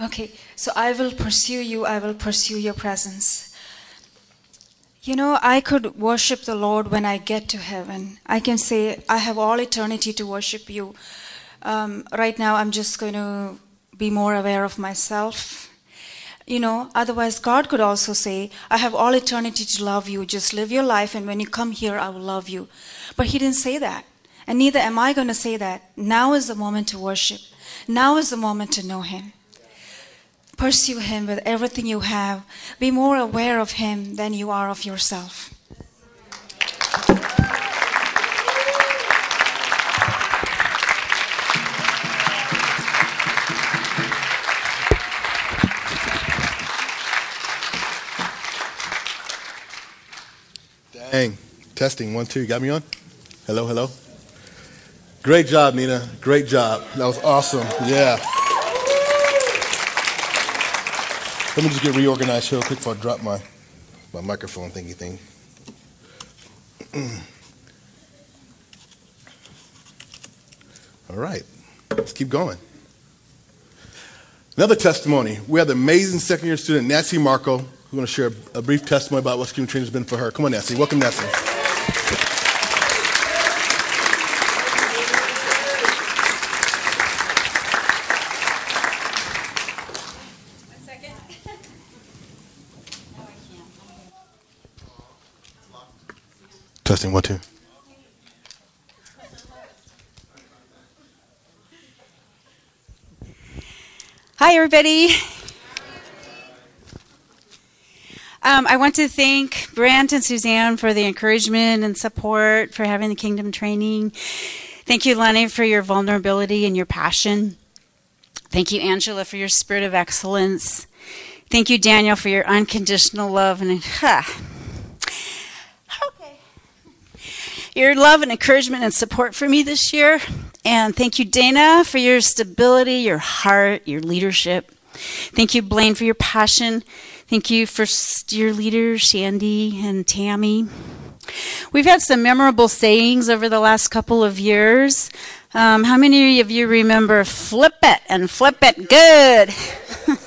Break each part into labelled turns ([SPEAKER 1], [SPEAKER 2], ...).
[SPEAKER 1] Okay, so I will pursue you, I will pursue your presence. You know, I could worship the Lord when I get to heaven. I can say, I have all eternity to worship you. Um, right now, I'm just going to be more aware of myself. You know, otherwise, God could also say, I have all eternity to love you. Just live your life, and when you come here, I will love you. But He didn't say that. And neither am I going to say that. Now is the moment to worship. Now is the moment to know Him. Pursue Him with everything you have. Be more aware of Him than you are of yourself.
[SPEAKER 2] Dang. Testing. One, two. You got me on? Hello, hello. Great job, Nina. Great job. That was awesome. Yeah. Let me just get reorganized here real quick before I drop my, my microphone thingy thing. All right. Let's keep going. Another testimony. We have the amazing second year student, Nancy Marco, who's going to share a brief testimony about what Kingdom Training has been for her. Come on, Nancy. Welcome, Nancy. Testing one, two.
[SPEAKER 3] Hi, everybody. Um, I want to thank Brant and Suzanne for the encouragement and support for having the Kingdom training. Thank you, Lenny, for your vulnerability and your passion. Thank you, Angela, for your spirit of excellence. Thank you, Daniel, for your unconditional love and huh. okay. Your love and encouragement and support for me this year. And thank you, Dana, for your stability, your heart, your leadership. Thank you, Blaine, for your passion. Thank you for your leaders, Shandy and Tammy. We've had some memorable sayings over the last couple of years. Um, how many of you remember flip it and flip it good?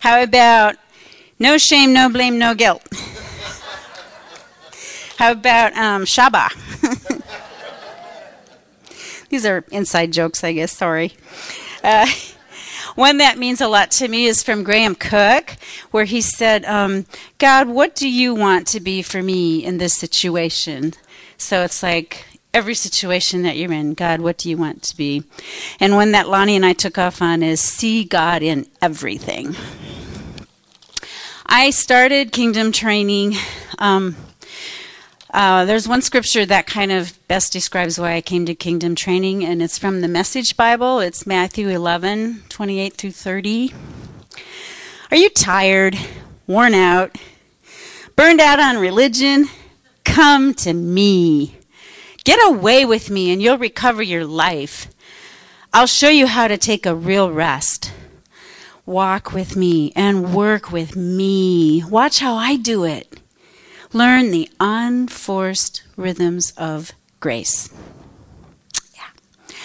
[SPEAKER 3] how about no shame, no blame, no guilt? How about um, Shaba? These are inside jokes, I guess. Sorry. Uh, one that means a lot to me is from Graham Cooke, where he said, um, God, what do you want to be for me in this situation? So it's like every situation that you're in, God, what do you want to be? And one that Lonnie and I took off on is see God in everything. I started kingdom training. Um, uh, there's one scripture that kind of best describes why I came to kingdom training, and it's from the Message Bible. It's Matthew 11, 28 through 30. Are you tired, worn out, burned out on religion? Come to me. Get away with me, and you'll recover your life. I'll show you how to take a real rest. Walk with me and work with me. Watch how I do it. Learn the unforced rhythms of grace. Yeah.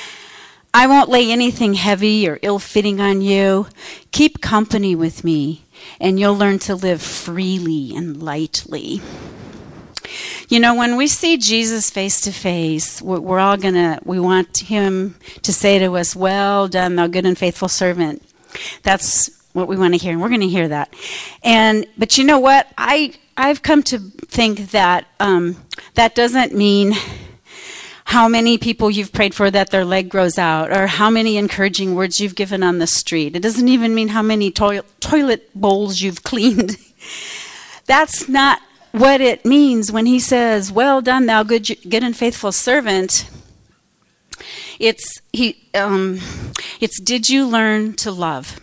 [SPEAKER 3] I won't lay anything heavy or ill fitting on you. Keep company with me, and you'll learn to live freely and lightly. You know, when we see Jesus face to face, we're all going to, we want him to say to us, Well done, thou good and faithful servant. That's what we want to hear, and we're going to hear that. And, but you know what? I, I've come to think that um, that doesn't mean how many people you've prayed for that their leg grows out, or how many encouraging words you've given on the street. It doesn't even mean how many to- toilet bowls you've cleaned. That's not what it means when he says, "Well done, thou good, good and faithful servant." It's he. Um, it's did you learn to love?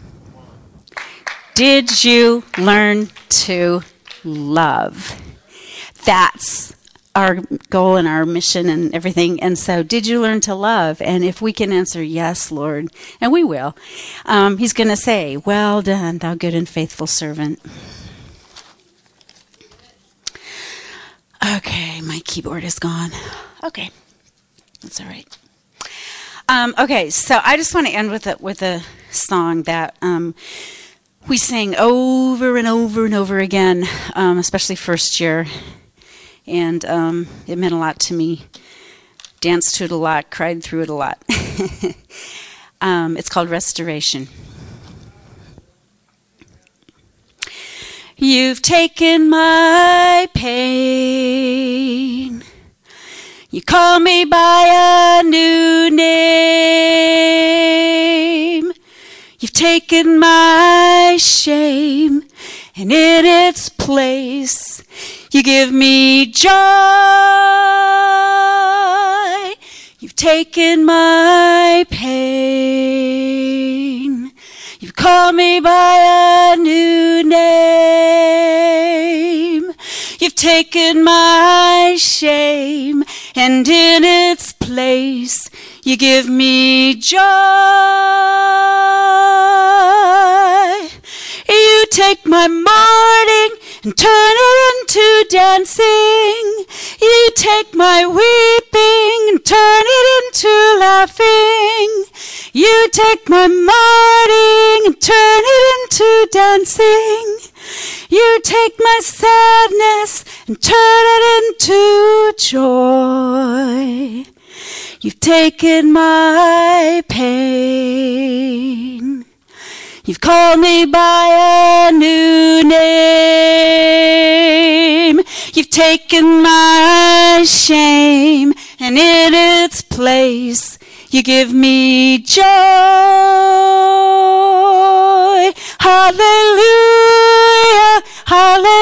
[SPEAKER 3] Did you learn to love? That's our goal and our mission and everything. And so, did you learn to love? And if we can answer yes, Lord, and we will, um, He's going to say, Well done, thou good and faithful servant. Okay, my keyboard is gone. Okay, that's all right. Um, okay, so I just want to end with a with a song that um, we sang over and over and over again, um, especially first year. And um, it meant a lot to me. Danced to it a lot, cried through it a lot. Um, it's called Restoration. You've taken my pain. You call me by a new name. You've taken my shame, and in its place, you give me joy. You've taken my pain. You've called me by a new name. You've taken my shame, and in its place, you give me joy. Take my mourning and turn it into dancing. You take my weeping and turn it into laughing. You take my mourning and turn it into dancing. You take my sadness and turn it into joy. You've taken my pain. You've called me by a new name. You've taken my shame, and in its place, you give me joy. Hallelujah, hallelujah.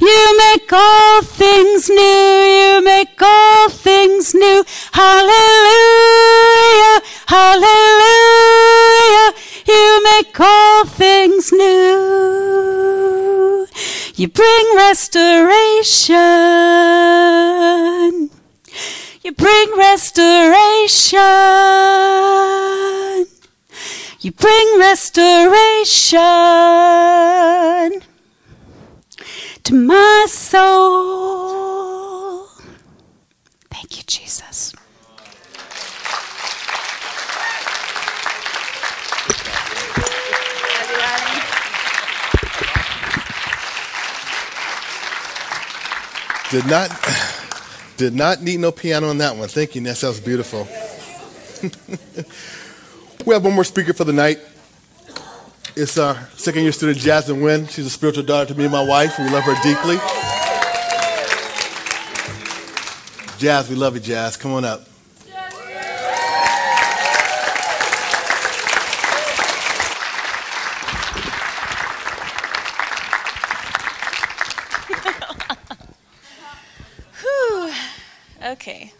[SPEAKER 3] You make all things new. You make all things new. Hallelujah, You bring restoration. You bring restoration. You bring restoration to my soul. Thank you, Jesus.
[SPEAKER 2] Did not did not need no piano on that one. Thank you. That sounds beautiful. we have one more speaker for the night. It's our second year student, Jasmine Wynn. She's a spiritual daughter to me and my wife. We love her deeply. Jazz, we love you, Jazz. Come on up.
[SPEAKER 4] Whew. Okay.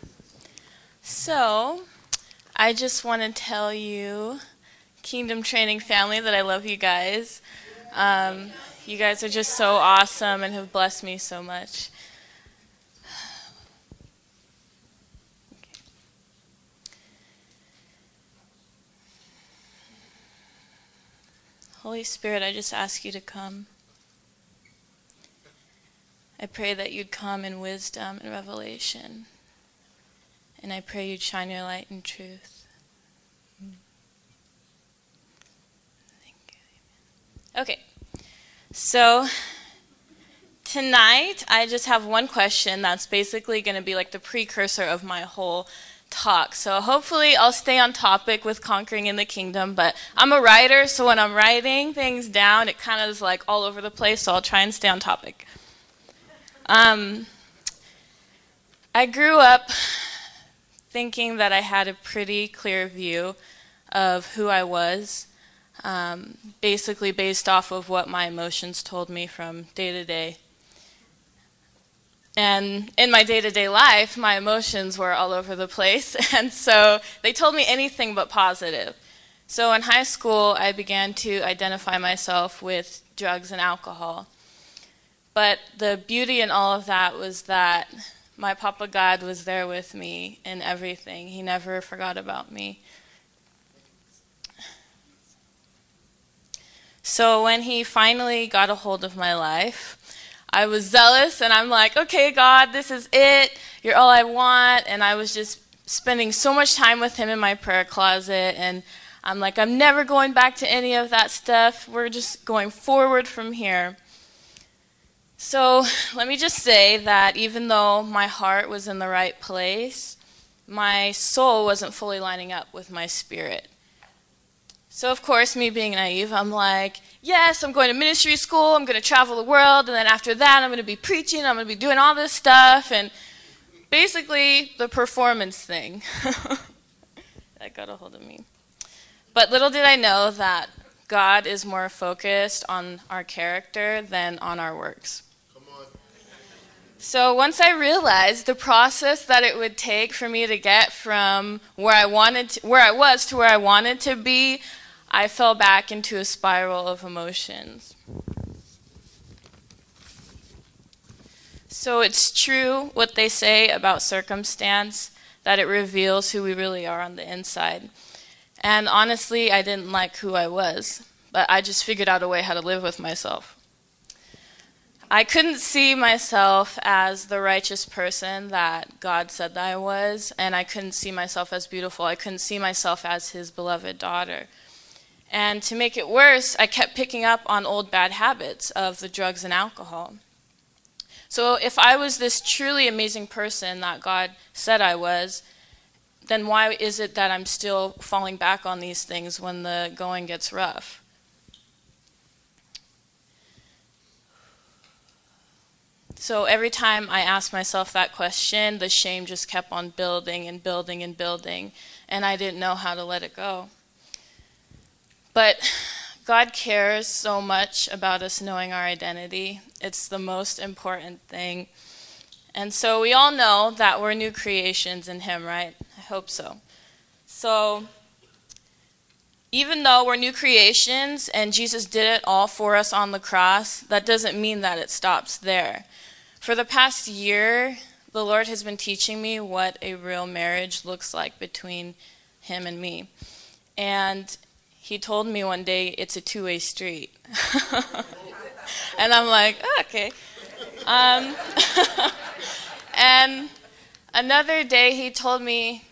[SPEAKER 4] So, I just want to tell you, Kingdom Training family, that I love you guys. Um, you guys are just so awesome and have blessed me so much. Holy Spirit, I just ask you to come. I pray that you'd come in wisdom and revelation. And I pray you'd shine your light in truth. Thank you. Okay. So tonight I just have one question that's basically going to be like the precursor of my whole talk. So hopefully I'll stay on topic with conquering in the kingdom, but I'm a writer, so when I'm writing things down, it kind of is like all over the place, so I'll try and stay on topic. Um, I grew up thinking that I had a pretty clear view of who I was, um, basically based off of what my emotions told me from day to day. And in my day to day life, my emotions were all over the place, and so they told me anything but positive. So in high school, I began to identify myself with drugs and alcohol. But the beauty in all of that was that my Papa God was there with me in everything. He never forgot about me. So when he finally got a hold of my life, I was zealous and I'm like, okay, God, this is it. You're all I want. And I was just spending so much time with him in my prayer closet. And I'm like, I'm never going back to any of that stuff. We're just going forward from here. So let me just say that even though my heart was in the right place, my soul wasn't fully lining up with my spirit. So, of course, me being naive, I'm like, yes, I'm going to ministry school, I'm going to travel the world, and then after that, I'm going to be preaching, I'm going to be doing all this stuff, and basically the performance thing. that got a hold of me. But little did I know that God is more focused on our character than on our works. So once I realized the process that it would take for me to get from where I wanted to, where I was to where I wanted to be, I fell back into a spiral of emotions. So it's true what they say about circumstance that it reveals who we really are on the inside. And honestly, I didn't like who I was, but I just figured out a way how to live with myself. I couldn't see myself as the righteous person that God said that I was, and I couldn't see myself as beautiful. I couldn't see myself as his beloved daughter. And to make it worse, I kept picking up on old bad habits of the drugs and alcohol. So if I was this truly amazing person that God said I was, then why is it that I'm still falling back on these things when the going gets rough? So every time I asked myself that question, the shame just kept on building and building and building, and I didn't know how to let it go. But God cares so much about us knowing our identity. It's the most important thing. And so we all know that we're new creations in Him, right? I hope so. So even though we're new creations and Jesus did it all for us on the cross, that doesn't mean that it stops there. For the past year, the Lord has been teaching me what a real marriage looks like between Him and me. And He told me one day it's a two way street. and I'm like, oh, okay. Um, and another day, He told me,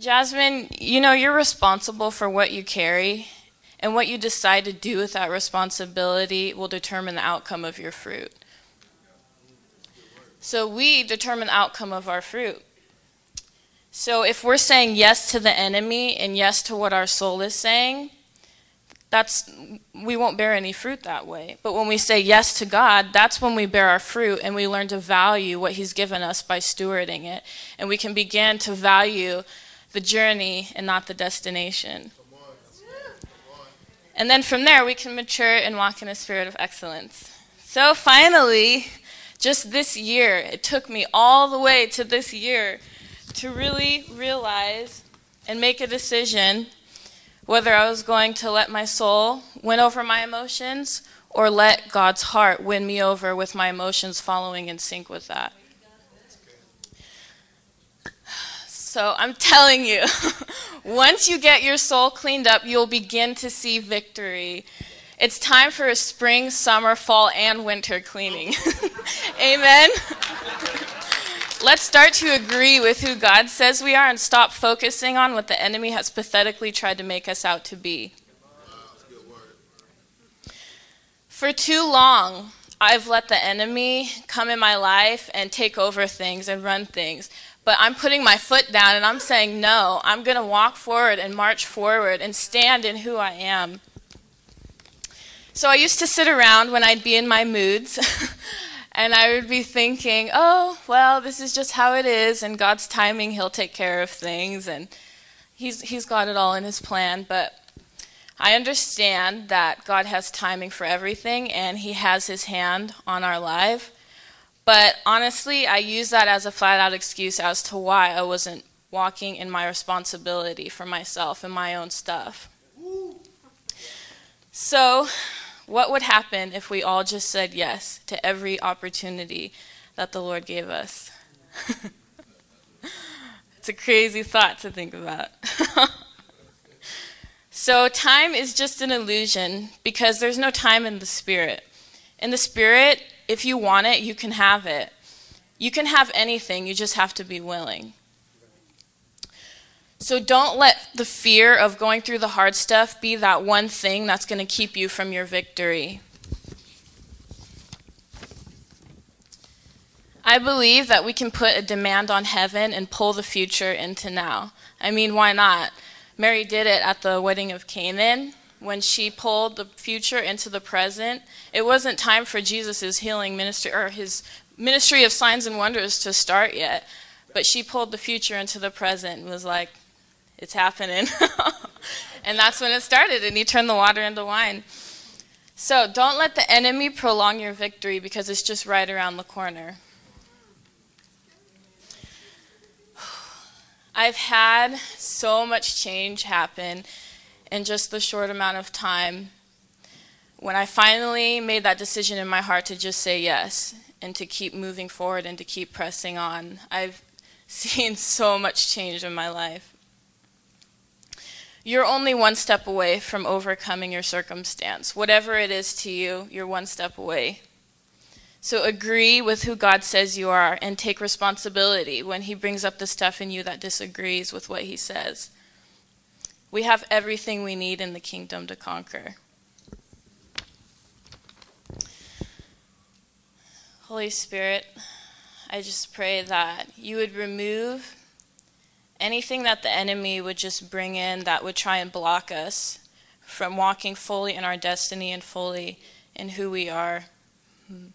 [SPEAKER 4] Jasmine, you know, you're responsible for what you carry, and what you decide to do with that responsibility will determine the outcome of your fruit. So we determine the outcome of our fruit. So if we're saying yes to the enemy and yes to what our soul is saying, that's we won't bear any fruit that way. But when we say yes to God, that's when we bear our fruit and we learn to value what he's given us by stewarding it. And we can begin to value the journey and not the destination. And then from there we can mature and walk in a spirit of excellence. So finally, just this year, it took me all the way to this year to really realize and make a decision whether I was going to let my soul win over my emotions or let God's heart win me over with my emotions following in sync with that. So I'm telling you, once you get your soul cleaned up, you'll begin to see victory it's time for a spring, summer, fall, and winter cleaning. Amen. Let's start to agree with who God says we are and stop focusing on what the enemy has pathetically tried to make us out to be. For too long, I've let the enemy come in my life and take over things and run things. But I'm putting my foot down and I'm saying, no, I'm going to walk forward and march forward and stand in who I am. So I used to sit around when I'd be in my moods. and I would be thinking, oh, well, this is just how it is, and God's timing, He'll take care of things, and He's, he's got it all in His plan. But I understand that God has timing for everything, and He has His hand on our life. But honestly, I use that as a flat out excuse as to why I wasn't walking in my responsibility for myself and my own stuff. So what would happen if we all just said yes to every opportunity that the Lord gave us? it's a crazy thought to think about. so, time is just an illusion because there's no time in the Spirit. In the Spirit, if you want it, you can have it. You can have anything, you just have to be willing. So don't let the fear of going through the hard stuff be that one thing that's going to keep you from your victory. I believe that we can put a demand on heaven and pull the future into now. I mean, why not? Mary did it at the wedding of Canaan when she pulled the future into the present. It wasn't time for Jesus' healing ministry or his ministry of signs and wonders to start yet, but she pulled the future into the present and was like, it's happening. and that's when it started, and he turned the water into wine. So don't let the enemy prolong your victory because it's just right around the corner. I've had so much change happen in just the short amount of time. When I finally made that decision in my heart to just say yes and to keep moving forward and to keep pressing on, I've seen so much change in my life. You're only one step away from overcoming your circumstance. Whatever it is to you, you're one step away. So agree with who God says you are and take responsibility when He brings up the stuff in you that disagrees with what He says. We have everything we need in the kingdom to conquer. Holy Spirit, I just pray that you would remove anything that the enemy would just bring in that would try and block us from walking fully in our destiny and fully in who we are. Hmm.